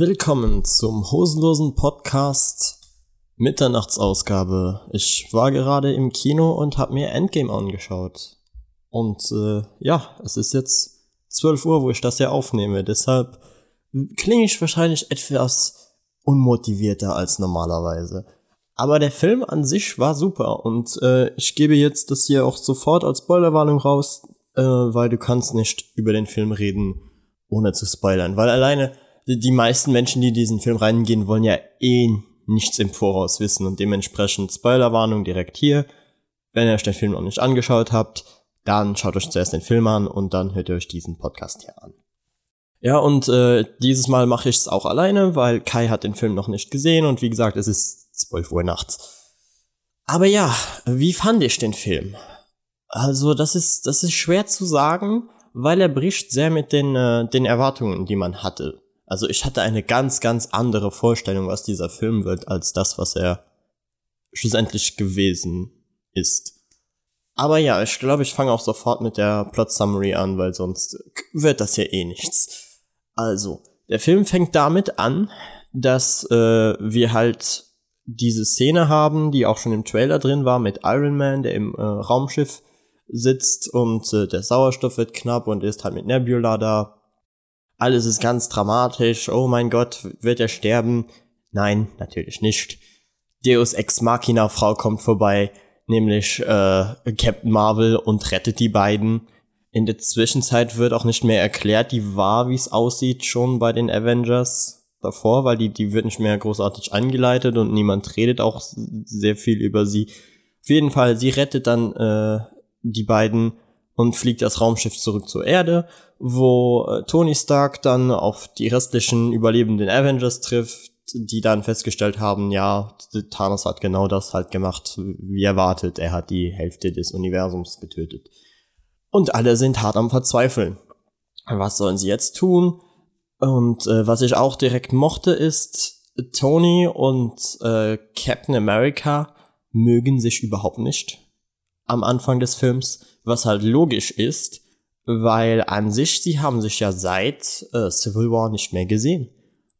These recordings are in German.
Willkommen zum hosenlosen Podcast Mitternachtsausgabe. Ich war gerade im Kino und habe mir Endgame angeschaut. Und äh, ja, es ist jetzt 12 Uhr, wo ich das hier aufnehme. Deshalb klinge ich wahrscheinlich etwas unmotivierter als normalerweise. Aber der Film an sich war super und äh, ich gebe jetzt das hier auch sofort als Spoilerwarnung raus, äh, weil du kannst nicht über den Film reden, ohne zu spoilern. Weil alleine die meisten Menschen, die diesen Film reingehen, wollen ja eh nichts im Voraus wissen und dementsprechend Spoilerwarnung direkt hier. Wenn ihr euch den Film noch nicht angeschaut habt, dann schaut euch zuerst den Film an und dann hört ihr euch diesen Podcast hier an. Ja, und äh, dieses Mal mache ich es auch alleine, weil Kai hat den Film noch nicht gesehen und wie gesagt, es ist 12 Uhr nachts. Aber ja, wie fand ich den Film? Also, das ist, das ist schwer zu sagen, weil er bricht sehr mit den, äh, den Erwartungen, die man hatte. Also ich hatte eine ganz, ganz andere Vorstellung, was dieser Film wird, als das, was er schlussendlich gewesen ist. Aber ja, ich glaube, ich fange auch sofort mit der Plot Summary an, weil sonst wird das ja eh nichts. Also, der Film fängt damit an, dass äh, wir halt diese Szene haben, die auch schon im Trailer drin war, mit Iron Man, der im äh, Raumschiff sitzt und äh, der Sauerstoff wird knapp und ist halt mit Nebula da alles ist ganz dramatisch, oh mein Gott, wird er sterben? Nein, natürlich nicht. Deus Ex Machina Frau kommt vorbei, nämlich äh, Captain Marvel und rettet die beiden. In der Zwischenzeit wird auch nicht mehr erklärt, die war, wie es aussieht, schon bei den Avengers davor, weil die, die wird nicht mehr großartig angeleitet und niemand redet auch sehr viel über sie. Auf jeden Fall, sie rettet dann äh, die beiden und fliegt das Raumschiff zurück zur Erde, wo äh, Tony Stark dann auf die restlichen überlebenden Avengers trifft, die dann festgestellt haben, ja, Thanos hat genau das halt gemacht, wie erwartet. Er hat die Hälfte des Universums getötet. Und alle sind hart am Verzweifeln. Was sollen sie jetzt tun? Und äh, was ich auch direkt mochte, ist, Tony und äh, Captain America mögen sich überhaupt nicht am Anfang des Films was halt logisch ist, weil an sich, sie haben sich ja seit äh, Civil War nicht mehr gesehen.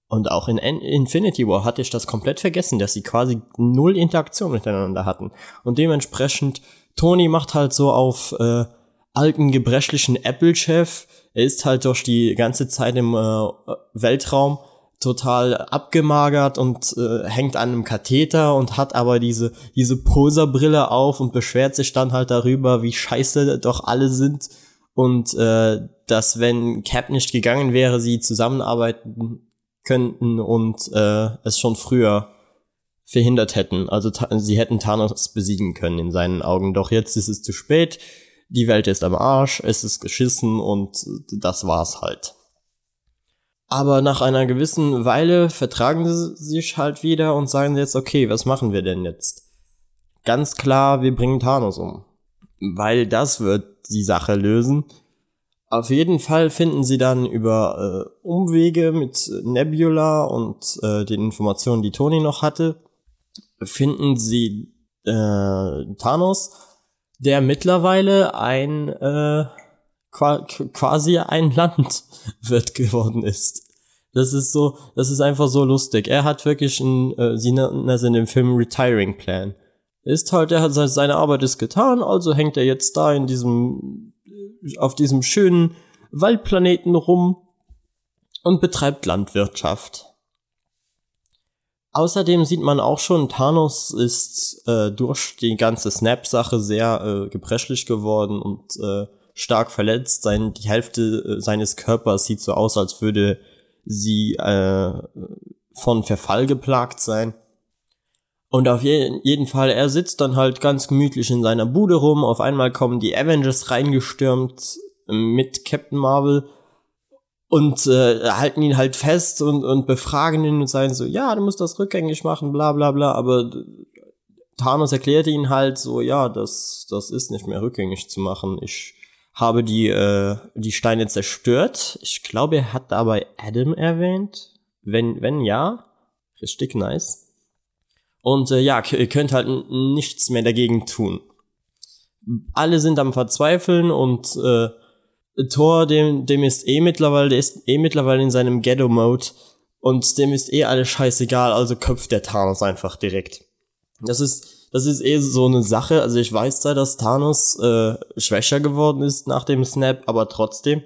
Und auch in Infinity War hatte ich das komplett vergessen, dass sie quasi null Interaktion miteinander hatten. Und dementsprechend, Tony macht halt so auf äh, alten, gebrechlichen Apple-Chef. Er ist halt durch die ganze Zeit im äh, Weltraum total abgemagert und äh, hängt an einem Katheter und hat aber diese diese Poserbrille auf und beschwert sich dann halt darüber, wie scheiße doch alle sind und äh, dass wenn Cap nicht gegangen wäre, sie zusammenarbeiten könnten und äh, es schon früher verhindert hätten. Also sie hätten Thanos besiegen können in seinen Augen. Doch jetzt ist es zu spät. Die Welt ist am Arsch, es ist geschissen und das war's halt. Aber nach einer gewissen Weile vertragen sie sich halt wieder und sagen jetzt, okay, was machen wir denn jetzt? Ganz klar, wir bringen Thanos um. Weil das wird die Sache lösen. Auf jeden Fall finden sie dann über äh, Umwege mit Nebula und äh, den Informationen, die Tony noch hatte, finden sie äh, Thanos, der mittlerweile ein äh, quasi ein Land wird geworden ist. Das ist so, das ist einfach so lustig. Er hat wirklich ein, äh, sie nennen das in dem Film Retiring Plan. Ist halt, er hat seine Arbeit ist getan, also hängt er jetzt da in diesem, auf diesem schönen Waldplaneten rum und betreibt Landwirtschaft. Außerdem sieht man auch schon, Thanos ist äh, durch die ganze Snap-Sache sehr äh, gebrechlich geworden und äh, stark verletzt. Sein, die Hälfte äh, seines Körpers sieht so aus, als würde sie äh, von Verfall geplagt sein. Und auf je jeden Fall, er sitzt dann halt ganz gemütlich in seiner Bude rum. Auf einmal kommen die Avengers reingestürmt mit Captain Marvel und äh, halten ihn halt fest und, und befragen ihn und sagen so, ja, du musst das rückgängig machen, bla bla bla. Aber Thanos erklärte ihn halt so, ja, das, das ist nicht mehr rückgängig zu machen. Ich habe die, äh, die Steine zerstört. Ich glaube, er hat dabei Adam erwähnt. Wenn, wenn ja, richtig nice. Und äh, ja, ihr könnt halt nichts mehr dagegen tun. Alle sind am Verzweifeln und äh, Thor, dem, dem ist eh mittlerweile, der ist eh mittlerweile in seinem Ghetto-Mode Und dem ist eh alles scheißegal, also köpft der Thanos einfach direkt. Das ist, das ist eh so eine Sache. Also ich weiß da, dass Thanos äh, schwächer geworden ist nach dem Snap, aber trotzdem,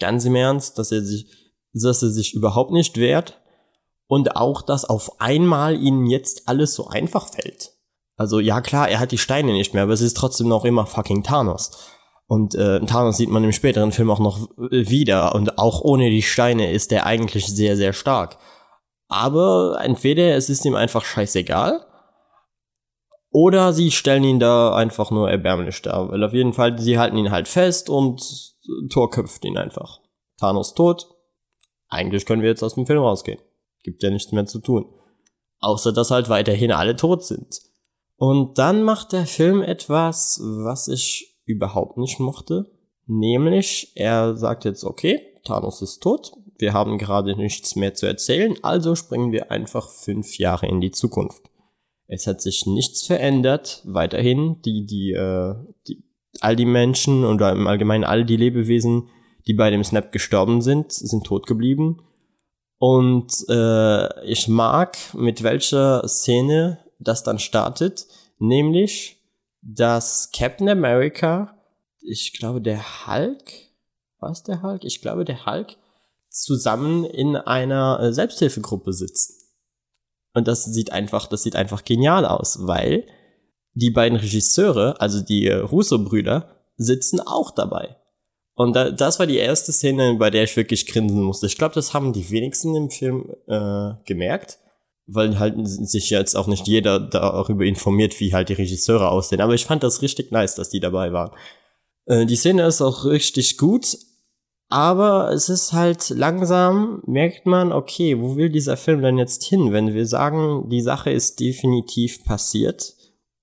ganz im Ernst, dass er sich, dass er sich überhaupt nicht wehrt und auch, dass auf einmal ihnen jetzt alles so einfach fällt. Also ja klar, er hat die Steine nicht mehr, aber es ist trotzdem noch immer fucking Thanos. Und äh, Thanos sieht man im späteren Film auch noch äh, wieder. Und auch ohne die Steine ist er eigentlich sehr, sehr stark. Aber entweder es ist ihm einfach scheißegal, oder sie stellen ihn da einfach nur erbärmlich dar. Weil auf jeden Fall, sie halten ihn halt fest und Thor köpft ihn einfach. Thanos tot. Eigentlich können wir jetzt aus dem Film rausgehen. Gibt ja nichts mehr zu tun. Außer dass halt weiterhin alle tot sind. Und dann macht der Film etwas, was ich überhaupt nicht mochte. Nämlich, er sagt jetzt, okay, Thanos ist tot, wir haben gerade nichts mehr zu erzählen, also springen wir einfach fünf Jahre in die Zukunft. Es hat sich nichts verändert, weiterhin, die, die, äh, die, all die Menschen oder im Allgemeinen all die Lebewesen, die bei dem Snap gestorben sind, sind tot geblieben. Und äh, ich mag, mit welcher Szene das dann startet, nämlich dass Captain America, ich glaube der Hulk, war es der Hulk? Ich glaube der Hulk zusammen in einer äh, Selbsthilfegruppe sitzt. Und das sieht einfach, das sieht einfach genial aus, weil die beiden Regisseure, also die äh, Russo-Brüder, sitzen auch dabei. Und da, das war die erste Szene, bei der ich wirklich grinsen musste. Ich glaube, das haben die wenigsten im Film äh, gemerkt weil halt sich jetzt auch nicht jeder darüber informiert, wie halt die Regisseure aussehen. Aber ich fand das richtig nice, dass die dabei waren. Äh, die Szene ist auch richtig gut, aber es ist halt langsam, merkt man, okay, wo will dieser Film denn jetzt hin, wenn wir sagen, die Sache ist definitiv passiert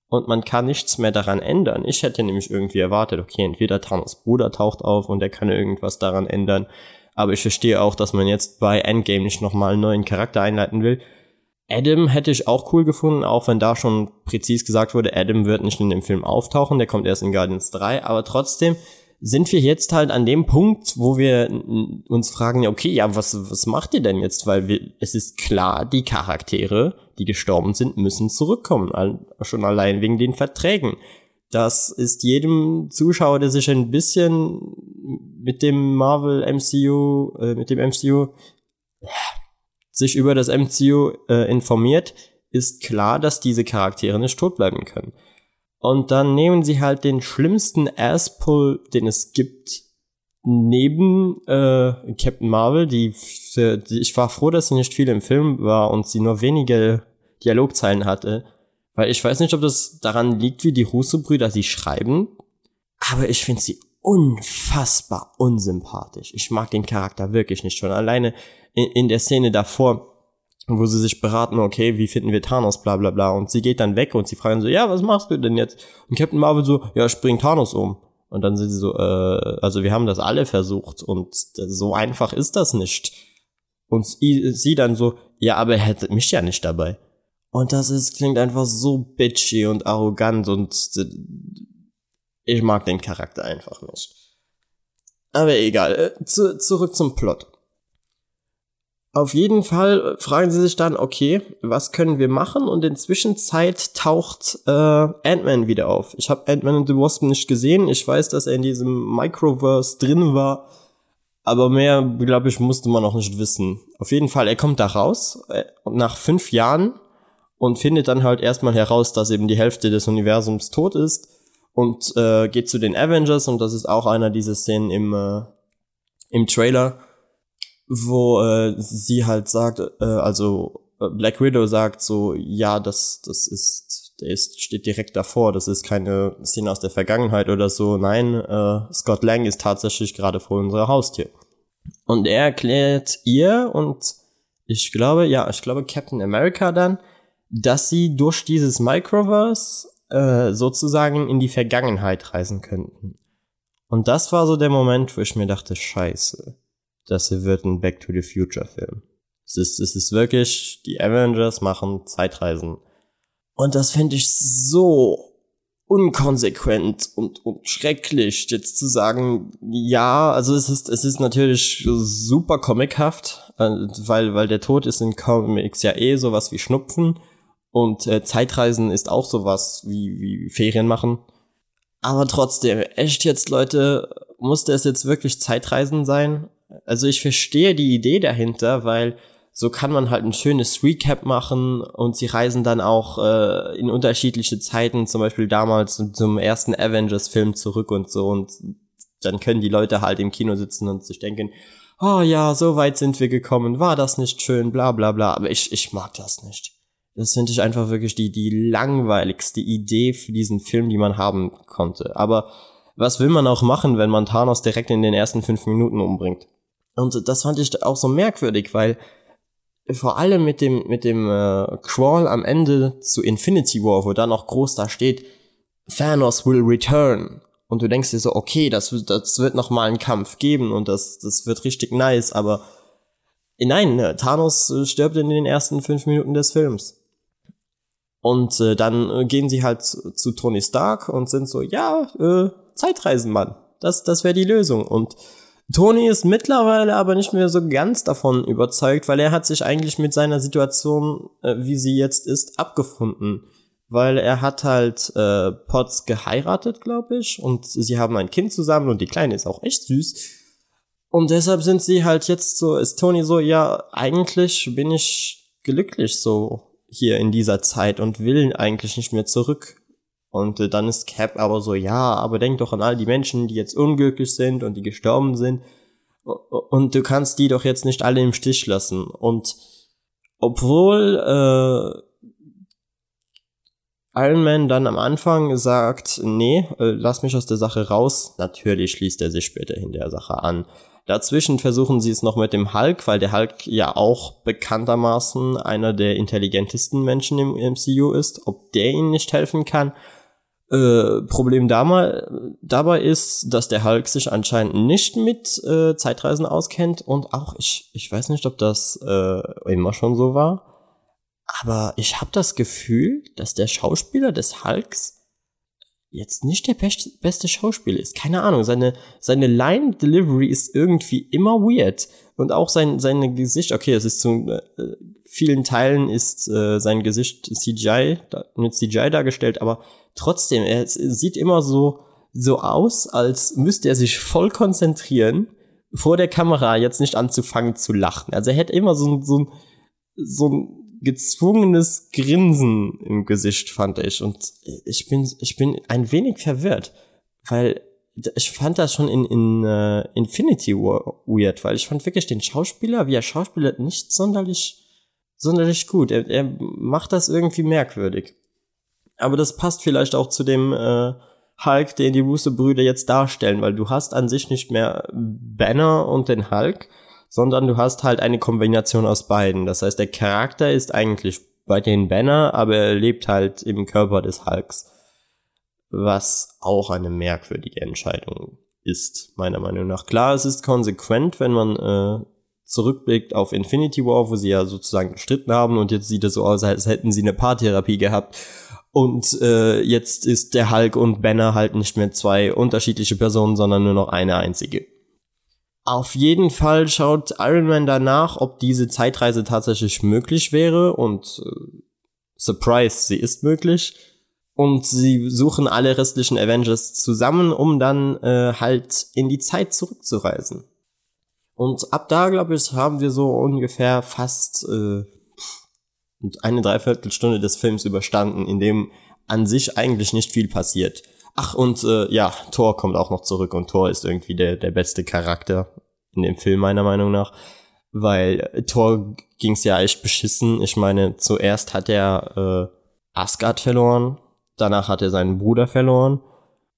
und man kann nichts mehr daran ändern. Ich hätte nämlich irgendwie erwartet, okay, entweder Thanos Bruder taucht auf und er kann irgendwas daran ändern, aber ich verstehe auch, dass man jetzt bei Endgame nicht nochmal einen neuen Charakter einleiten will Adam hätte ich auch cool gefunden, auch wenn da schon präzis gesagt wurde, Adam wird nicht in dem Film auftauchen, der kommt erst in Guardians 3, aber trotzdem sind wir jetzt halt an dem Punkt, wo wir uns fragen, ja, okay, ja, was, was macht ihr denn jetzt? Weil wir, es ist klar, die Charaktere, die gestorben sind, müssen zurückkommen, schon allein wegen den Verträgen. Das ist jedem Zuschauer, der sich ein bisschen mit dem Marvel MCU, äh, mit dem MCU sich über das MCU äh, informiert, ist klar, dass diese Charaktere nicht tot bleiben können. Und dann nehmen sie halt den schlimmsten Asspull, den es gibt, neben äh, Captain Marvel, die, die ich war froh, dass sie nicht viel im Film war und sie nur wenige Dialogzeilen hatte, weil ich weiß nicht, ob das daran liegt, wie die Russo-Brüder sie schreiben, aber ich finde sie unfassbar unsympathisch. Ich mag den Charakter wirklich nicht schon. Alleine in, in der Szene davor, wo sie sich beraten, okay, wie finden wir Thanos, bla bla bla. Und sie geht dann weg und sie fragen so, ja, was machst du denn jetzt? Und Captain Marvel so, ja, spring Thanos um. Und dann sind sie so, äh, also wir haben das alle versucht und so einfach ist das nicht. Und sie, dann so, ja, aber er hätte mich ja nicht dabei. Und das ist, klingt einfach so bitchy und arrogant und äh, ich mag den Charakter einfach nicht. Aber egal, äh, zu, zurück zum Plot. Auf jeden Fall fragen sie sich dann, okay, was können wir machen? Und in Zwischenzeit taucht äh, Ant-Man wieder auf. Ich habe Ant-Man and the Wasp nicht gesehen. Ich weiß, dass er in diesem Microverse drin war. Aber mehr, glaube ich, musste man noch nicht wissen. Auf jeden Fall, er kommt da raus äh, nach fünf Jahren und findet dann halt erstmal heraus, dass eben die Hälfte des Universums tot ist und äh, geht zu den Avengers und das ist auch einer dieser Szenen im, äh, im Trailer, wo äh, sie halt sagt, äh, also äh, Black Widow sagt so, ja, das, das ist, der ist, steht direkt davor, das ist keine Szene aus der Vergangenheit oder so, nein, äh, Scott Lang ist tatsächlich gerade vor unserer Haustür. Und er erklärt ihr und ich glaube, ja, ich glaube Captain America dann, dass sie durch dieses Microverse äh, sozusagen in die Vergangenheit reisen könnten. Und das war so der Moment, wo ich mir dachte, scheiße, das wird ein Back to the Future Film. Es ist, es ist wirklich, die Avengers machen Zeitreisen. Und das finde ich so unkonsequent und, und schrecklich, jetzt zu sagen, ja, also es ist, es ist natürlich super comichaft, äh, weil, weil der Tod ist in Comics ja eh sowas wie Schnupfen und äh, Zeitreisen ist auch sowas wie, wie Ferien machen. Aber trotzdem, echt jetzt, Leute, musste es jetzt wirklich Zeitreisen sein? Also ich verstehe die Idee dahinter, weil so kann man halt ein schönes Recap machen und sie reisen dann auch äh, in unterschiedliche Zeiten, zum Beispiel damals zum ersten Avengers-Film zurück und so und dann können die Leute halt im Kino sitzen und sich denken, oh ja, so weit sind wir gekommen, war das nicht schön, bla bla bla, aber ich, ich mag das nicht. Das finde ich einfach wirklich die, die langweiligste Idee für diesen Film, die man haben konnte. Aber was will man auch machen, wenn man Thanos direkt in den ersten fünf Minuten umbringt? Und das fand ich auch so merkwürdig, weil vor allem mit dem, mit dem äh, Crawl am Ende zu Infinity War, wo da noch groß da steht, Thanos will return. Und du denkst dir so, okay, das, das wird noch mal einen Kampf geben und das, das wird richtig nice, aber nein, ne, Thanos äh, stirbt in den ersten fünf Minuten des Films. Und äh, dann äh, gehen sie halt zu, zu, Tony Stark und sind so, ja, äh, Zeitreisen, Mann. Das, das wäre die Lösung. Und Tony ist mittlerweile aber nicht mehr so ganz davon überzeugt, weil er hat sich eigentlich mit seiner Situation, äh, wie sie jetzt ist, abgefunden. Weil er hat halt äh, Potts geheiratet, glaube ich, und sie haben ein Kind zusammen und die Kleine ist auch echt süß. Und deshalb sind sie halt jetzt so, ist Tony so, ja, eigentlich bin ich glücklich so hier in dieser Zeit und will eigentlich nicht mehr zurück. Und äh, dann ist Cap aber so, ja, aber denk doch an all die Menschen, die jetzt unglücklich sind und die gestorben sind. Und du kannst die doch jetzt nicht alle im Stich lassen. Und obwohl äh, Iron Man dann am Anfang sagt, nee, äh, lass mich aus der Sache raus, natürlich schließt er sich später in der Sache an. Dazwischen versuchen sie es noch mit dem Hulk, weil der Hulk ja auch bekanntermaßen einer der intelligentesten Menschen im MCU ist, ob der ihnen nicht helfen kann. Äh, Problem dabei ist, dass der Hulk sich anscheinend nicht mit äh, Zeitreisen auskennt und auch ich, ich weiß nicht, ob das äh, immer schon so war, aber ich habe das Gefühl, dass der Schauspieler des Hulks jetzt nicht der beste Schauspieler ist. Keine Ahnung, seine, seine Line Delivery ist irgendwie immer weird. Und auch sein, seine Gesicht, okay, es ist zu äh, vielen Teilen ist äh, sein Gesicht CGI, mit CGI dargestellt, aber trotzdem, er sieht immer so, so aus, als müsste er sich voll konzentrieren, vor der Kamera jetzt nicht anzufangen zu lachen. Also er hätte immer so, so, so ein gezwungenes Grinsen im Gesicht, fand ich. Und ich bin, ich bin ein wenig verwirrt, weil ich fand das schon in, in uh, Infinity War weird, weil ich fand wirklich den Schauspieler, wie er Schauspieler, nicht sonderlich, sonderlich gut. Er, er macht das irgendwie merkwürdig. Aber das passt vielleicht auch zu dem äh, Hulk, den die Russo-Brüder jetzt darstellen, weil du hast an sich nicht mehr Banner und den Hulk, sondern du hast halt eine Kombination aus beiden. Das heißt, der Charakter ist eigentlich bei den Banner, aber er lebt halt im Körper des Hulks. Was auch eine merkwürdige Entscheidung ist, meiner Meinung nach. Klar, es ist konsequent, wenn man äh, zurückblickt auf Infinity War, wo sie ja sozusagen gestritten haben und jetzt sieht es so aus, als hätten sie eine Paartherapie gehabt. Und äh, jetzt ist der Hulk und Banner halt nicht mehr zwei unterschiedliche Personen, sondern nur noch eine einzige. Auf jeden Fall schaut Iron Man danach, ob diese Zeitreise tatsächlich möglich wäre und äh, Surprise, sie ist möglich. Und sie suchen alle restlichen Avengers zusammen, um dann äh, halt in die Zeit zurückzureisen. Und ab da, glaube ich, haben wir so ungefähr fast äh, eine Dreiviertelstunde des Films überstanden, in dem an sich eigentlich nicht viel passiert. Ach, und äh, ja, Thor kommt auch noch zurück und Thor ist irgendwie der, der beste Charakter in dem Film, meiner Meinung nach. Weil Thor ging's ja echt beschissen. Ich meine, zuerst hat er äh, Asgard verloren, danach hat er seinen Bruder verloren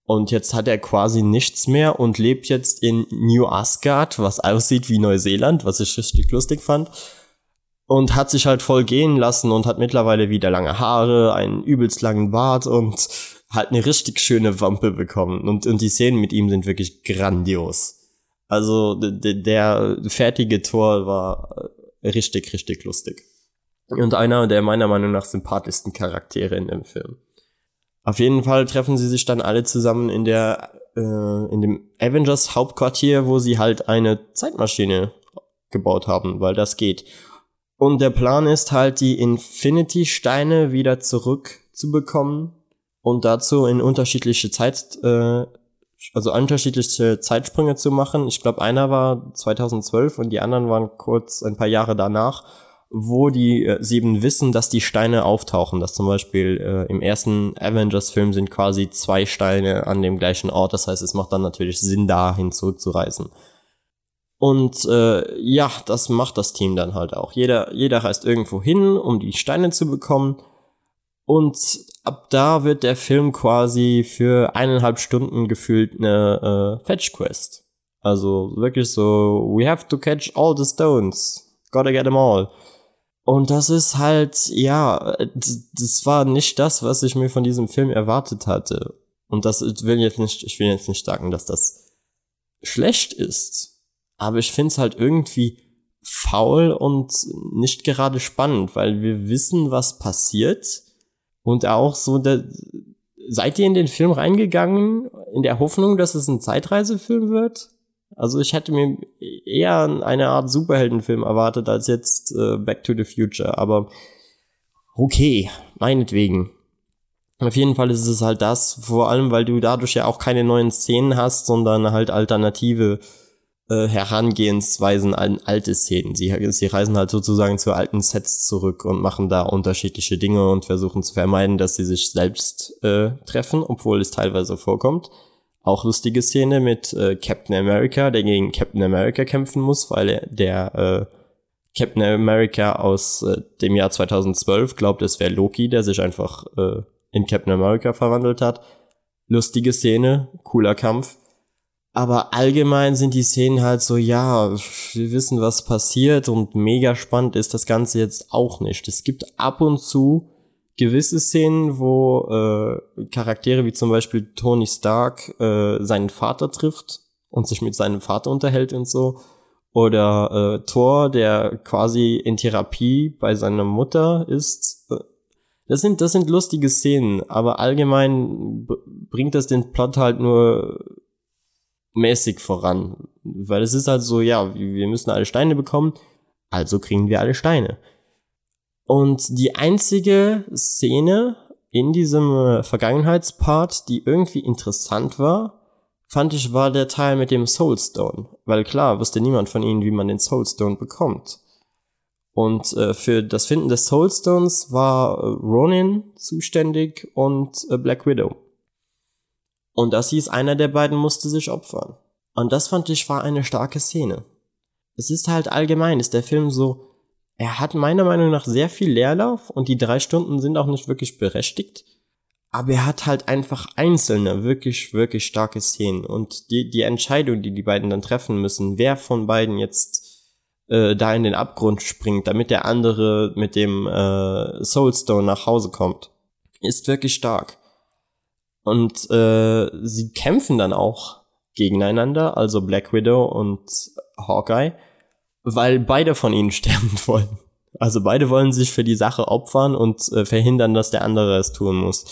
und jetzt hat er quasi nichts mehr und lebt jetzt in New Asgard, was aussieht wie Neuseeland, was ich richtig lustig fand. Und hat sich halt voll gehen lassen und hat mittlerweile wieder lange Haare, einen übelst langen Bart und halt eine richtig schöne Wampe bekommen. Und, und die Szenen mit ihm sind wirklich grandios. Also der fertige Tor war richtig, richtig lustig. Und einer der meiner Meinung nach sympathischsten Charaktere in dem Film. Auf jeden Fall treffen sie sich dann alle zusammen in der äh, in dem Avengers Hauptquartier, wo sie halt eine Zeitmaschine gebaut haben, weil das geht. Und der Plan ist halt, die Infinity-Steine wieder zurückzubekommen und dazu in unterschiedliche Zeit, äh, also unterschiedliche Zeitsprünge zu machen. Ich glaube, einer war 2012 und die anderen waren kurz ein paar Jahre danach wo die äh, sieben wissen, dass die Steine auftauchen. Dass zum Beispiel äh, im ersten Avengers-Film sind quasi zwei Steine an dem gleichen Ort. Das heißt, es macht dann natürlich Sinn, dahin zurückzureisen. Und äh, ja, das macht das Team dann halt auch. Jeder, jeder reist irgendwo hin, um die Steine zu bekommen. Und ab da wird der Film quasi für eineinhalb Stunden gefühlt eine äh, Fetch-Quest. Also wirklich so, we have to catch all the stones. Gotta get them all. Und das ist halt, ja, das war nicht das, was ich mir von diesem Film erwartet hatte. Und das will jetzt nicht, ich will jetzt nicht sagen, dass das schlecht ist. Aber ich finde es halt irgendwie faul und nicht gerade spannend, weil wir wissen, was passiert. Und auch so, der, seid ihr in den Film reingegangen in der Hoffnung, dass es ein Zeitreisefilm wird? Also ich hätte mir eher eine Art Superheldenfilm erwartet als jetzt äh, Back to the Future. Aber okay, meinetwegen. Auf jeden Fall ist es halt das, vor allem weil du dadurch ja auch keine neuen Szenen hast, sondern halt alternative äh, Herangehensweisen an alte Szenen. Sie, sie reisen halt sozusagen zu alten Sets zurück und machen da unterschiedliche Dinge und versuchen zu vermeiden, dass sie sich selbst äh, treffen, obwohl es teilweise vorkommt. Auch lustige Szene mit äh, Captain America, der gegen Captain America kämpfen muss, weil er, der äh, Captain America aus äh, dem Jahr 2012 glaubt, es wäre Loki, der sich einfach äh, in Captain America verwandelt hat. Lustige Szene, cooler Kampf. Aber allgemein sind die Szenen halt so, ja, wir wissen, was passiert und mega spannend ist das Ganze jetzt auch nicht. Es gibt ab und zu gewisse Szenen, wo äh, Charaktere wie zum Beispiel Tony Stark äh, seinen Vater trifft und sich mit seinem Vater unterhält und so. Oder äh, Thor, der quasi in Therapie bei seiner Mutter ist. Das sind, das sind lustige Szenen, aber allgemein bringt das den Plot halt nur mäßig voran. Weil es ist halt so, ja, wir müssen alle Steine bekommen, also kriegen wir alle Steine. Und die einzige Szene in diesem äh, Vergangenheitspart, die irgendwie interessant war, fand ich, war der Teil mit dem Soulstone. Weil klar, wusste niemand von ihnen, wie man den Soulstone bekommt. Und äh, für das Finden des Soulstones war äh, Ronin zuständig und äh, Black Widow. Und das hieß, einer der beiden musste sich opfern. Und das fand ich war eine starke Szene. Es ist halt allgemein, ist der Film so, er hat meiner Meinung nach sehr viel Leerlauf und die drei Stunden sind auch nicht wirklich berechtigt. Aber er hat halt einfach einzelne, wirklich, wirklich starke Szenen. Und die, die Entscheidung, die die beiden dann treffen müssen, wer von beiden jetzt äh, da in den Abgrund springt, damit der andere mit dem äh, Soulstone nach Hause kommt, ist wirklich stark. Und äh, sie kämpfen dann auch gegeneinander, also Black Widow und Hawkeye weil beide von ihnen sterben wollen. Also beide wollen sich für die Sache opfern und äh, verhindern, dass der andere es tun muss.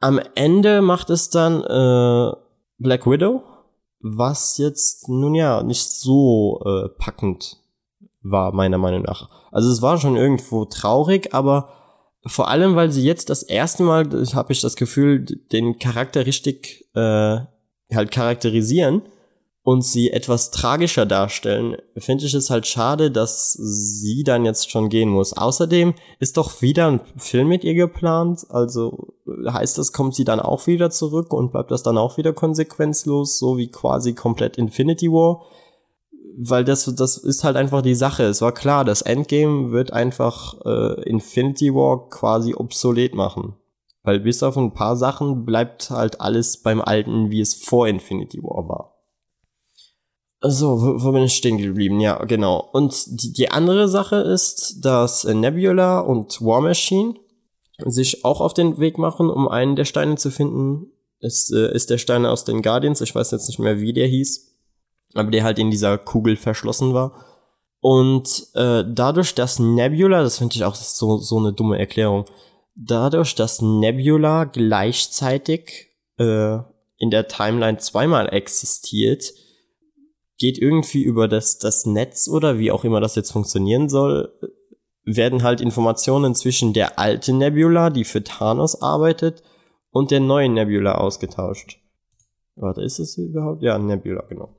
Am Ende macht es dann äh, Black Widow, was jetzt nun ja nicht so äh, packend war, meiner Meinung nach. Also es war schon irgendwo traurig, aber vor allem, weil sie jetzt das erste Mal, habe ich das Gefühl, den Charakter richtig äh, halt charakterisieren und sie etwas tragischer darstellen, finde ich es halt schade, dass sie dann jetzt schon gehen muss. Außerdem ist doch wieder ein Film mit ihr geplant, also heißt das, kommt sie dann auch wieder zurück und bleibt das dann auch wieder konsequenzlos, so wie quasi komplett Infinity War? Weil das, das ist halt einfach die Sache. Es war klar, das Endgame wird einfach äh, Infinity War quasi obsolet machen. Weil bis auf ein paar Sachen bleibt halt alles beim Alten, wie es vor Infinity War war. So, wo, wo bin ich stehen geblieben? Ja, genau. Und die, die andere Sache ist, dass Nebula und War Machine sich auch auf den Weg machen, um einen der Steine zu finden. Es äh, ist der Stein aus den Guardians. Ich weiß jetzt nicht mehr, wie der hieß. Aber der halt in dieser Kugel verschlossen war. Und äh, dadurch, dass Nebula, das finde ich auch so, so eine dumme Erklärung, dadurch, dass Nebula gleichzeitig äh, in der Timeline zweimal existiert, geht irgendwie über das, das Netz oder wie auch immer das jetzt funktionieren soll, werden halt Informationen zwischen der alten Nebula, die für Thanos arbeitet, und der neuen Nebula ausgetauscht. Warte, ist es überhaupt? Ja, Nebula, genau.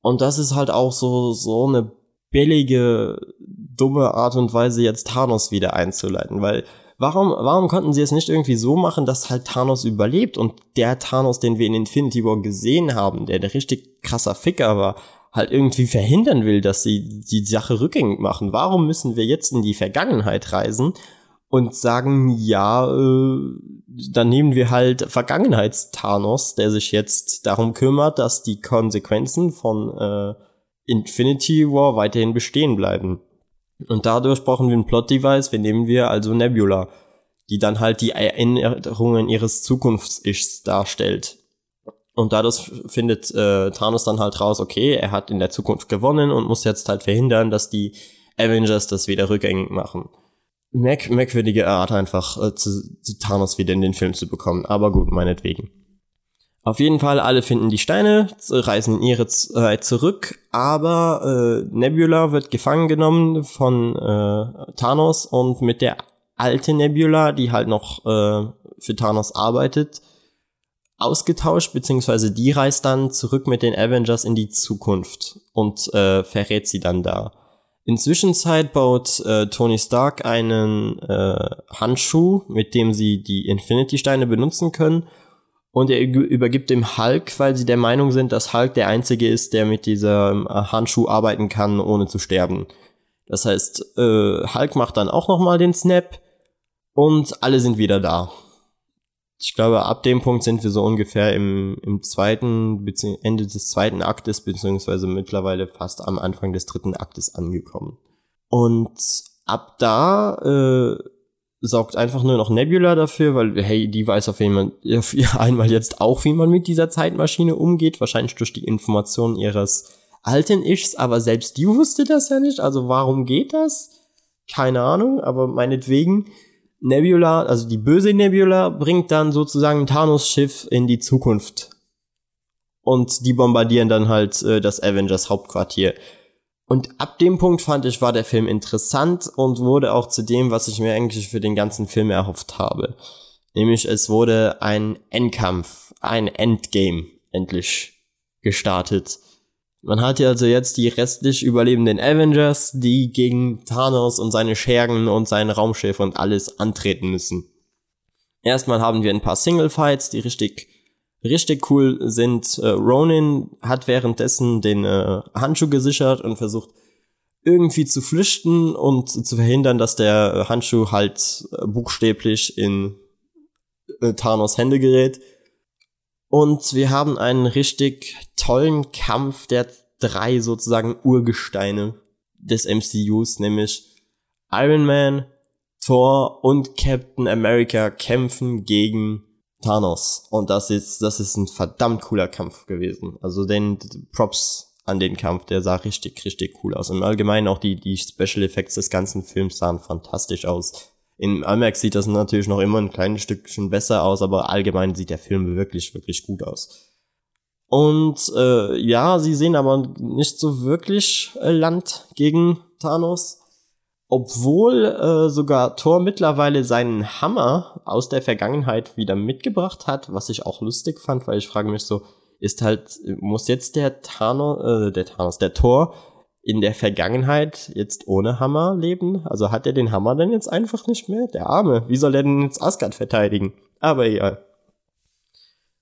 Und das ist halt auch so, so eine billige, dumme Art und Weise, jetzt Thanos wieder einzuleiten, weil warum, warum konnten sie es nicht irgendwie so machen, dass halt Thanos überlebt und der Thanos, den wir in Infinity War gesehen haben, der der richtig krasser Ficker war, halt irgendwie verhindern will, dass sie die Sache rückgängig machen. Warum müssen wir jetzt in die Vergangenheit reisen und sagen, ja, äh, dann nehmen wir halt Vergangenheits-Thanos, der sich jetzt darum kümmert, dass die Konsequenzen von äh, Infinity War weiterhin bestehen bleiben. Und dadurch brauchen wir ein Plot-Device, wir nehmen wir also Nebula, die dann halt die Erinnerungen ihres Zukunfts-Ichs darstellt. Und dadurch findet äh, Thanos dann halt raus, okay, er hat in der Zukunft gewonnen und muss jetzt halt verhindern, dass die Avengers das wieder rückgängig machen. Merk merkwürdige Art einfach, äh, zu, zu Thanos wieder in den Film zu bekommen. Aber gut, meinetwegen. Auf jeden Fall, alle finden die Steine, reisen in ihre Zeit zurück, aber äh, Nebula wird gefangen genommen von äh, Thanos und mit der alten Nebula, die halt noch äh, für Thanos arbeitet, ausgetauscht, beziehungsweise die reist dann zurück mit den Avengers in die Zukunft und äh, verrät sie dann da. Inzwischen baut äh, Tony Stark einen äh, Handschuh, mit dem sie die Infinity-Steine benutzen können und er übergibt dem Hulk, weil sie der Meinung sind, dass Hulk der Einzige ist, der mit diesem äh, Handschuh arbeiten kann, ohne zu sterben. Das heißt, äh, Hulk macht dann auch nochmal den Snap und alle sind wieder da. Ich glaube, ab dem Punkt sind wir so ungefähr im, im zweiten, Ende des zweiten Aktes, beziehungsweise mittlerweile fast am Anfang des dritten Aktes angekommen. Und ab da äh, sorgt einfach nur noch Nebula dafür, weil, hey, die weiß auf jeden Fall einmal jetzt auch, wie man mit dieser Zeitmaschine umgeht, wahrscheinlich durch die Informationen ihres alten Ichs, aber selbst die wusste das ja nicht, also warum geht das? Keine Ahnung, aber meinetwegen, Nebula, also die böse Nebula, bringt dann sozusagen Thanos Schiff in die Zukunft. Und die bombardieren dann halt äh, das Avengers Hauptquartier. Und ab dem Punkt fand ich, war der Film interessant und wurde auch zu dem, was ich mir eigentlich für den ganzen Film erhofft habe. Nämlich es wurde ein Endkampf, ein Endgame endlich gestartet. Man hatte also jetzt die restlich überlebenden Avengers, die gegen Thanos und seine Schergen und sein Raumschiff und alles antreten müssen. Erstmal haben wir ein paar Single Fights, die richtig richtig cool sind. Äh, Ronin hat währenddessen den äh, Handschuh gesichert und versucht irgendwie zu flüchten und zu verhindern, dass der Handschuh halt äh, buchstäblich in äh, Thanos Hände gerät. Und wir haben einen richtig tollen Kampf der drei sozusagen Urgesteine des MCUs, nämlich Iron Man, Thor und Captain America kämpfen gegen Thanos. Und das ist, das ist ein verdammt cooler Kampf gewesen. Also den Props an den Kampf, der sah richtig, richtig cool aus. Im Allgemeinen auch die, die Special Effects des ganzen Films sahen fantastisch aus. In IMAX sieht das natürlich noch immer ein kleines Stückchen besser aus, aber allgemein sieht der Film wirklich, wirklich gut aus. Und äh, ja, sie sehen aber nicht so wirklich äh, Land gegen Thanos. Obwohl äh, sogar Thor mittlerweile seinen Hammer aus der Vergangenheit wieder mitgebracht hat, was ich auch lustig fand, weil ich frage mich so, ist halt, muss jetzt der Thanos, äh, der Thanos, der Thor in der Vergangenheit jetzt ohne Hammer leben? Also hat er den Hammer denn jetzt einfach nicht mehr? Der Arme. Wie soll er denn jetzt Asgard verteidigen? Aber egal.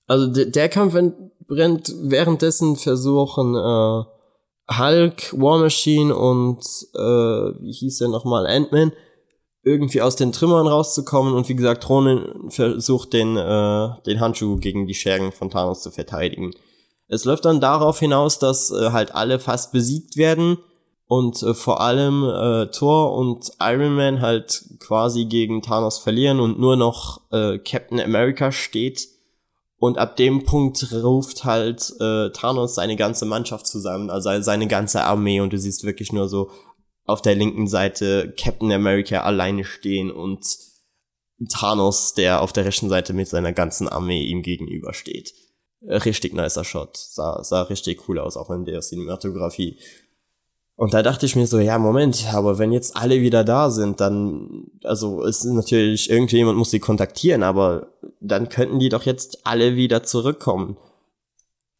Also der Kampf brennt währenddessen versuchen, äh, Hulk, War Machine und äh, wie hieß der nochmal, Ant-Man irgendwie aus den Trümmern rauszukommen und wie gesagt, Ronin versucht den, äh, den Handschuh gegen die Schergen von Thanos zu verteidigen. Es läuft dann darauf hinaus, dass äh, halt alle fast besiegt werden und äh, vor allem äh, Thor und Iron Man halt quasi gegen Thanos verlieren und nur noch äh, Captain America steht und ab dem Punkt ruft halt äh, Thanos seine ganze Mannschaft zusammen, also seine ganze Armee und du siehst wirklich nur so auf der linken Seite Captain America alleine stehen und Thanos, der auf der rechten Seite mit seiner ganzen Armee ihm gegenübersteht. Richtig nicer Shot. Sah, sah richtig cool aus, auch in der Cinematografie. Und da dachte ich mir so, ja, Moment, aber wenn jetzt alle wieder da sind, dann, also es ist natürlich, irgendjemand muss sie kontaktieren, aber dann könnten die doch jetzt alle wieder zurückkommen.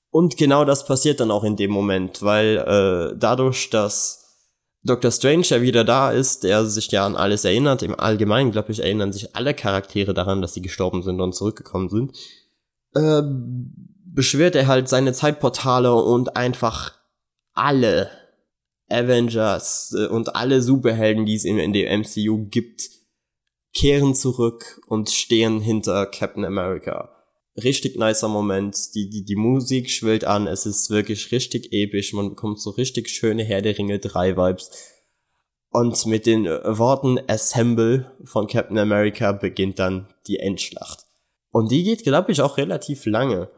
Und genau das passiert dann auch in dem Moment, weil äh, dadurch, dass Dr. Strange ja wieder da ist, der sich ja an alles erinnert, im Allgemeinen, glaube ich, erinnern sich alle Charaktere daran, dass sie gestorben sind und zurückgekommen sind, äh, beschwert er halt seine Zeitportale und einfach alle Avengers äh, und alle Superhelden, die es in, dem MCU gibt, kehren zurück und stehen hinter Captain America. Richtig nicer Moment. Die, die, die Musik schwillt an. Es ist wirklich richtig episch. Man bekommt so richtig schöne Herr der Ringe 3 Vibes. Und mit den äh, Worten Assemble von Captain America beginnt dann die Endschlacht. Und die geht, glaube ich, auch relativ lange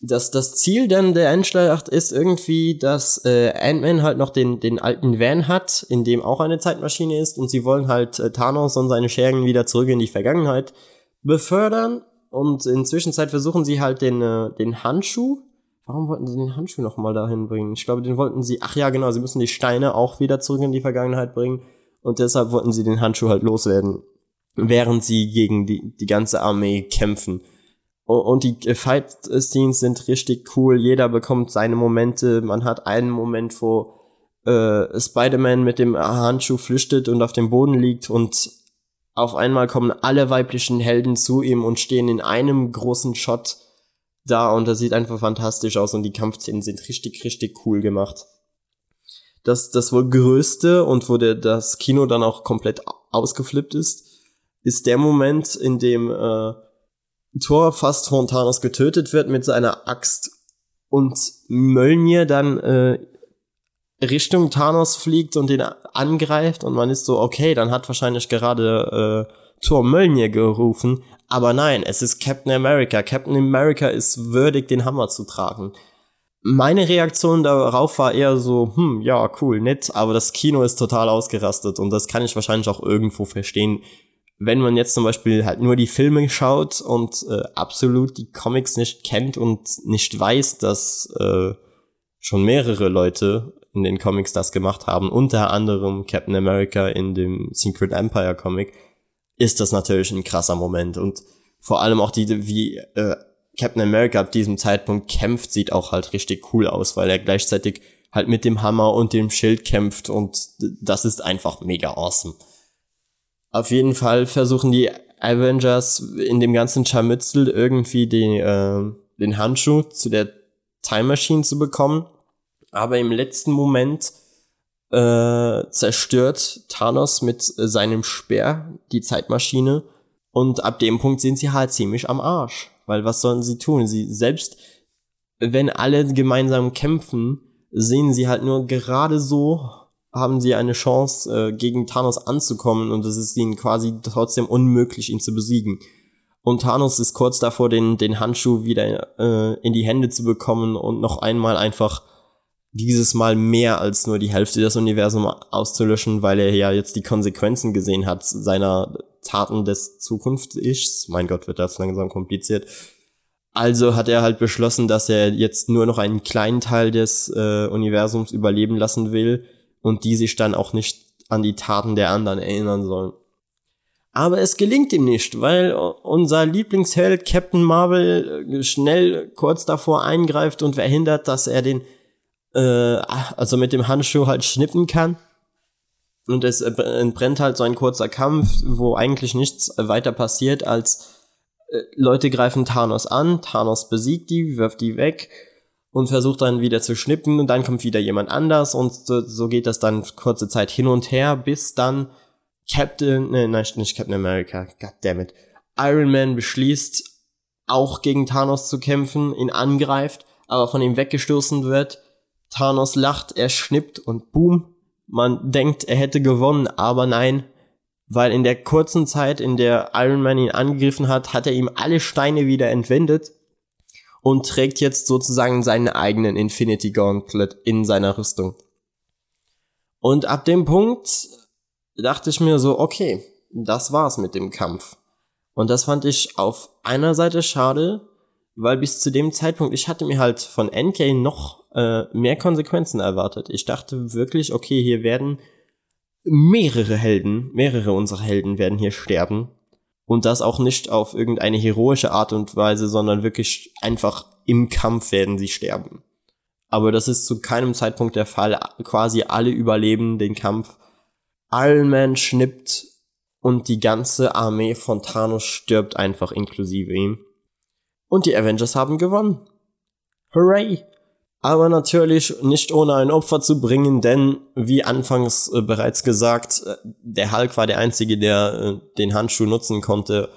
das, das Ziel dann der Endschlacht ist irgendwie, dass äh, Ant-Man halt noch den, den alten Van hat, in dem auch eine Zeitmaschine ist und sie wollen halt äh, Thanos und seine Schergen wieder zurück in die Vergangenheit befördern und in Zwischenzeit versuchen sie halt den, äh, den Handschuh. Warum wollten sie den Handschuh nochmal dahin bringen? Ich glaube, den wollten sie, ach ja, genau, sie müssen die Steine auch wieder zurück in die Vergangenheit bringen und deshalb wollten sie den Handschuh halt loswerden, während sie gegen die, die ganze Armee kämpfen. Und die Fight-Scenes sind richtig cool. Jeder bekommt seine Momente. Man hat einen Moment, wo äh, Spider-Man mit dem Handschuh flüchtet und auf dem Boden liegt und auf einmal kommen alle weiblichen Helden zu ihm und stehen in einem großen Shot da und das sieht einfach fantastisch aus und die Kampfszenen sind richtig, richtig cool gemacht. Das, das wohl größte und wo der, das Kino dann auch komplett ausgeflippt ist, ist der Moment, in dem äh, Thor fast von Thanos getötet wird mit seiner Axt und Mölnir dann äh, Richtung Thanos fliegt und ihn angreift und man ist so, okay, dann hat wahrscheinlich gerade äh, Thor Mölnir gerufen, aber nein, es ist Captain America. Captain America ist würdig, den Hammer zu tragen. Meine Reaktion darauf war eher so, hm, ja, cool, nett, aber das Kino ist total ausgerastet und das kann ich wahrscheinlich auch irgendwo verstehen, wenn man jetzt zum Beispiel halt nur die Filme schaut und äh, absolut die Comics nicht kennt und nicht weiß, dass äh, schon mehrere Leute in den Comics das gemacht haben, unter anderem Captain America in dem Secret Empire Comic, ist das natürlich ein krasser Moment und vor allem auch die, wie äh, Captain America ab diesem Zeitpunkt kämpft, sieht auch halt richtig cool aus, weil er gleichzeitig halt mit dem Hammer und dem Schild kämpft und das ist einfach mega awesome. Auf jeden Fall versuchen die Avengers in dem ganzen Scharmützel irgendwie den, äh, den Handschuh zu der Time Machine zu bekommen. Aber im letzten Moment äh, zerstört Thanos mit äh, seinem Speer die Zeitmaschine. Und ab dem Punkt sind sie halt ziemlich am Arsch. Weil was sollen sie tun? Sie selbst, wenn alle gemeinsam kämpfen, sehen sie halt nur gerade so haben sie eine Chance, äh, gegen Thanos anzukommen und es ist ihnen quasi trotzdem unmöglich, ihn zu besiegen. Und Thanos ist kurz davor, den, den Handschuh wieder äh, in die Hände zu bekommen und noch einmal einfach dieses Mal mehr als nur die Hälfte des Universums auszulöschen, weil er ja jetzt die Konsequenzen gesehen hat seiner Taten des Zukunfts-Ichs. Mein Gott, wird das langsam kompliziert. Also hat er halt beschlossen, dass er jetzt nur noch einen kleinen Teil des äh, Universums überleben lassen will und die sich dann auch nicht an die Taten der anderen erinnern sollen. Aber es gelingt ihm nicht, weil unser Lieblingsheld Captain Marvel äh, schnell kurz davor eingreift und verhindert, dass er den, äh, also mit dem Handschuh halt schnippen kann. Und es entbrennt halt so ein kurzer Kampf, wo eigentlich nichts weiter passiert, als äh, Leute greifen Thanos an, Thanos besiegt die, wirft die weg und versucht dann wieder zu schnippen und dann kommt wieder jemand anders und so, so geht das dann kurze Zeit hin und her, bis dann Captain, ne, nein, nicht Captain America, goddammit, Iron Man beschließt, auch gegen Thanos zu kämpfen, ihn angreift, aber von ihm weggestoßen wird. Thanos lacht, er schnippt und boom, man denkt, er hätte gewonnen, aber nein, weil in der kurzen Zeit, in der Iron Man ihn angegriffen hat, hat er ihm alle Steine wieder entwendet und trägt jetzt sozusagen seinen eigenen Infinity Gauntlet in seiner Rüstung. Und ab dem Punkt dachte ich mir so, okay, das war's mit dem Kampf. Und das fand ich auf einer Seite schade, weil bis zu dem Zeitpunkt, ich hatte mir halt von Endgame noch äh, mehr Konsequenzen erwartet. Ich dachte wirklich, okay, hier werden mehrere Helden, mehrere unserer Helden werden hier sterben. Und das auch nicht auf irgendeine heroische Art und Weise, sondern wirklich einfach im Kampf werden sie sterben. Aber das ist zu keinem Zeitpunkt der Fall. Quasi alle überleben den Kampf. Iron Man schnippt und die ganze Armee von Thanos stirbt einfach inklusive ihm. Und die Avengers haben gewonnen. Hooray! Aber natürlich nicht ohne ein Opfer zu bringen, denn wie anfangs äh, bereits gesagt, äh, der Hulk war der Einzige, der äh, den Handschuh nutzen konnte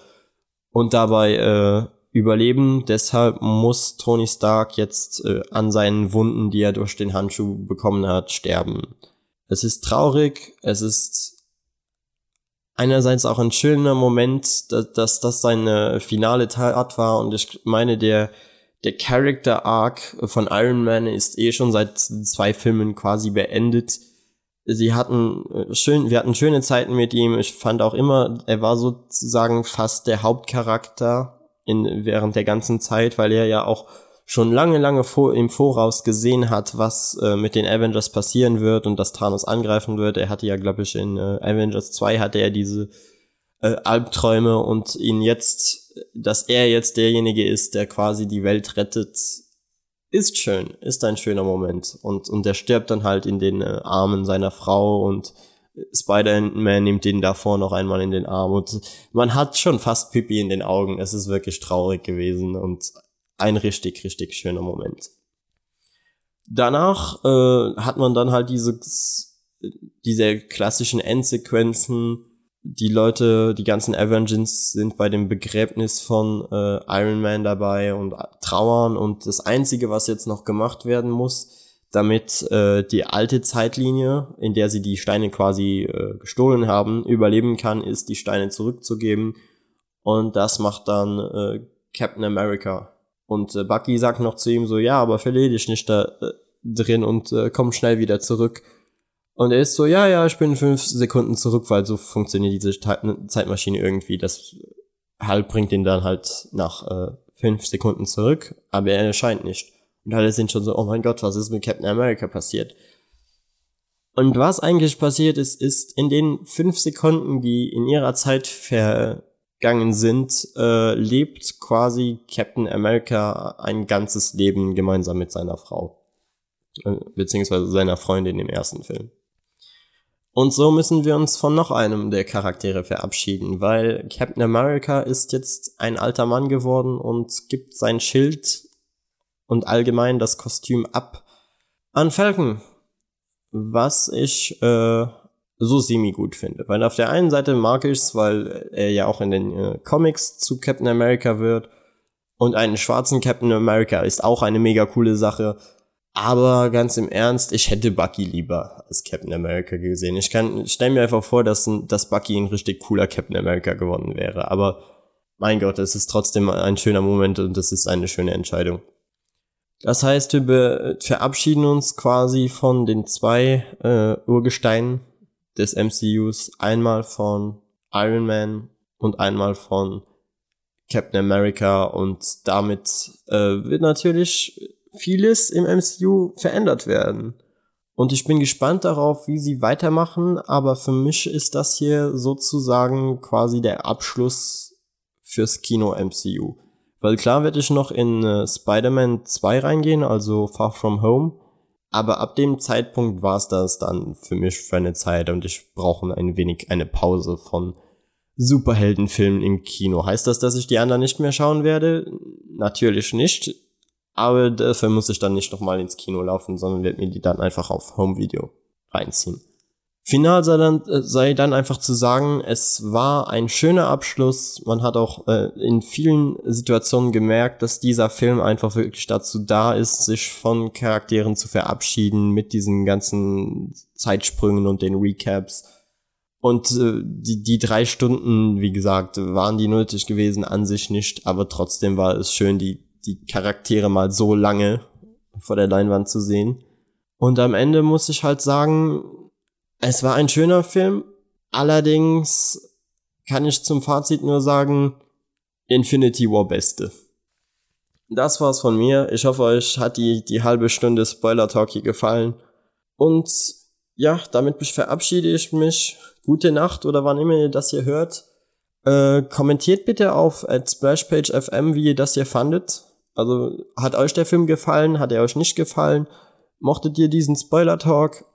und dabei äh, überleben. Deshalb muss Tony Stark jetzt an seinen Wunden, die er durch den Handschuh bekommen hat, sterben. Es ist traurig, es ist einerseits auch ein schöner Moment, dass, dass das seine finale Tat war und ich meine, der der Character Arc von Iron Man ist eh schon seit zwei Filmen quasi beendet. Sie hatten äh, schön, wir hatten schöne Zeiten mit ihm. Ich fand auch immer, er war sozusagen fast der Hauptcharakter in, während der ganzen Zeit, weil er ja auch schon lange, lange vor, im Voraus gesehen hat, was äh, mit den Avengers passieren wird und dass Thanos angreifen wird. Er hatte ja, glaube ich, in äh, Avengers 2 hatte er diese äh, Albträume und ihn jetzt, dass er jetzt derjenige ist, der quasi die Welt rettet, ist schön, ist ein schöner Moment. Und, und der stirbt dann halt in den äh, Armen seiner Frau und Spider-Man nimmt ihn davor noch einmal in den Arm und man hat schon fast Pipi in den Augen. Es ist wirklich traurig gewesen und ein richtig, richtig schöner Moment. Danach äh, hat man dann halt diese, diese klassischen Endsequenzen, die Leute, die ganzen Avengers sind bei dem Begräbnis von äh, Iron Man dabei und trauern und das Einzige, was jetzt noch gemacht werden muss, damit äh, die alte Zeitlinie, in der sie die Steine quasi äh, gestohlen haben, überleben kann, ist die Steine zurückzugeben und das macht dann äh, Captain America. Und äh, Bucky sagt noch zu ihm so, ja, aber verliere dich nicht da äh, drin und äh, komm schnell wieder zurück. Und er ist so, ja, ja, ich bin fünf Sekunden zurück, weil so funktioniert diese Zeitmaschine irgendwie. Das halt bringt ihn dann halt nach äh, fünf Sekunden zurück, aber er erscheint nicht. Und alle sind schon so, oh mein Gott, was ist mit Captain America passiert? Und was eigentlich passiert ist, ist in den fünf Sekunden, die in ihrer Zeit vergangen sind, äh, lebt quasi Captain America ein ganzes Leben gemeinsam mit seiner Frau. Äh, beziehungsweise seiner Freundin im ersten Film. Und so müssen wir uns von noch einem der Charaktere verabschieden, weil Captain America ist jetzt ein alter Mann geworden und gibt sein Schild und allgemein das Kostüm ab an Falcon, was ich äh, so semi gut finde. Weil auf der einen Seite mag ich's, weil er ja auch in den äh, Comics zu Captain America wird und einen schwarzen Captain America ist auch eine mega coole Sache. Aber ganz im Ernst, ich hätte Bucky lieber als Captain America gesehen. Ich kann, stell mir einfach vor, dass, dass Bucky ein richtig cooler Captain America geworden wäre. Aber mein Gott, es ist trotzdem ein schöner Moment und es ist eine schöne Entscheidung. Das heißt, wir verabschieden uns quasi von den zwei äh, Urgesteinen des MCUs. Einmal von Iron Man und einmal von Captain America und damit äh, wird natürlich vieles im MCU verändert werden. Und ich bin gespannt darauf, wie sie weitermachen, aber für mich ist das hier sozusagen quasi der Abschluss fürs Kino MCU. Weil klar werde ich noch in äh, Spider-Man 2 reingehen, also Far From Home, aber ab dem Zeitpunkt war es das dann für mich für eine Zeit und ich brauche ein wenig eine Pause von Superheldenfilmen im Kino. Heißt das, dass ich die anderen nicht mehr schauen werde? Natürlich nicht. Aber dafür muss ich dann nicht nochmal ins Kino laufen, sondern werde mir die dann einfach auf Home Video reinziehen. Final sei dann, äh, sei dann einfach zu sagen, es war ein schöner Abschluss. Man hat auch äh, in vielen Situationen gemerkt, dass dieser Film einfach wirklich dazu da ist, sich von Charakteren zu verabschieden mit diesen ganzen Zeitsprüngen und den Recaps. Und äh, die, die drei Stunden, wie gesagt, waren die nötig gewesen an sich nicht, aber trotzdem war es schön, die die Charaktere mal so lange vor der Leinwand zu sehen. Und am Ende muss ich halt sagen, es war ein schöner Film. Allerdings kann ich zum Fazit nur sagen, Infinity War beste. das war's von mir. Ich hoffe, euch hat die, die halbe Stunde Spoiler Talk hier gefallen. Und ja, damit verabschiede ich mich. Gute Nacht oder wann immer ihr das hier hört. Äh, kommentiert bitte auf at splashpage.fm, wie ihr das hier fandet. Also, hat euch der Film gefallen? Hat er euch nicht gefallen? Mochtet ihr diesen Spoiler Talk?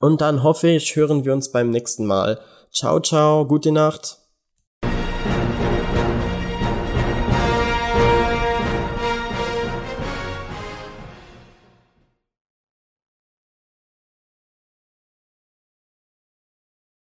Und dann hoffe ich, hören wir uns beim nächsten Mal. Ciao, ciao, gute Nacht.